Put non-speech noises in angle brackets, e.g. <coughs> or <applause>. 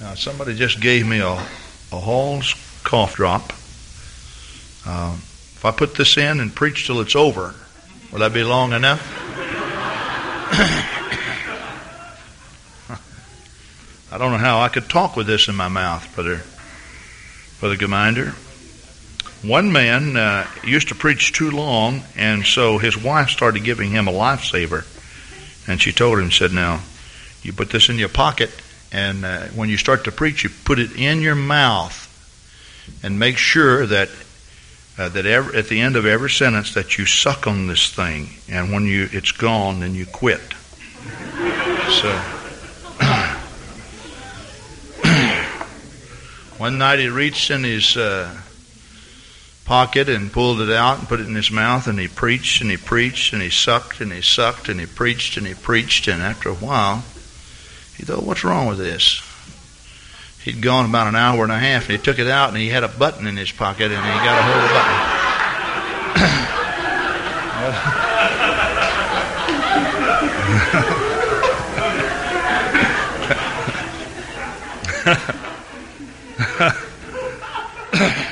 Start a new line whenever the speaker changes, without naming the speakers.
Now, somebody just gave me a, a Hall's cough drop. Uh, if I put this in and preach till it's over, will that be long enough? <coughs> I don't know how I could talk with this in my mouth, Brother, Brother Geminder. One man uh, used to preach too long, and so his wife started giving him a lifesaver. And she told him, said, Now, you put this in your pocket, and uh, when you start to preach, you put it in your mouth, and make sure that uh, that every, at the end of every sentence that you suck on this thing, and when you it's gone, then you quit. so. <clears throat> One night he reached in his uh, pocket and pulled it out and put it in his mouth, and he preached and he preached and he sucked and he sucked and he preached and he preached, and after a while, he thought, what's wrong with this? He'd gone about an hour and a half, and he took it out, and he had a button in his pocket, and he got a hold of the button.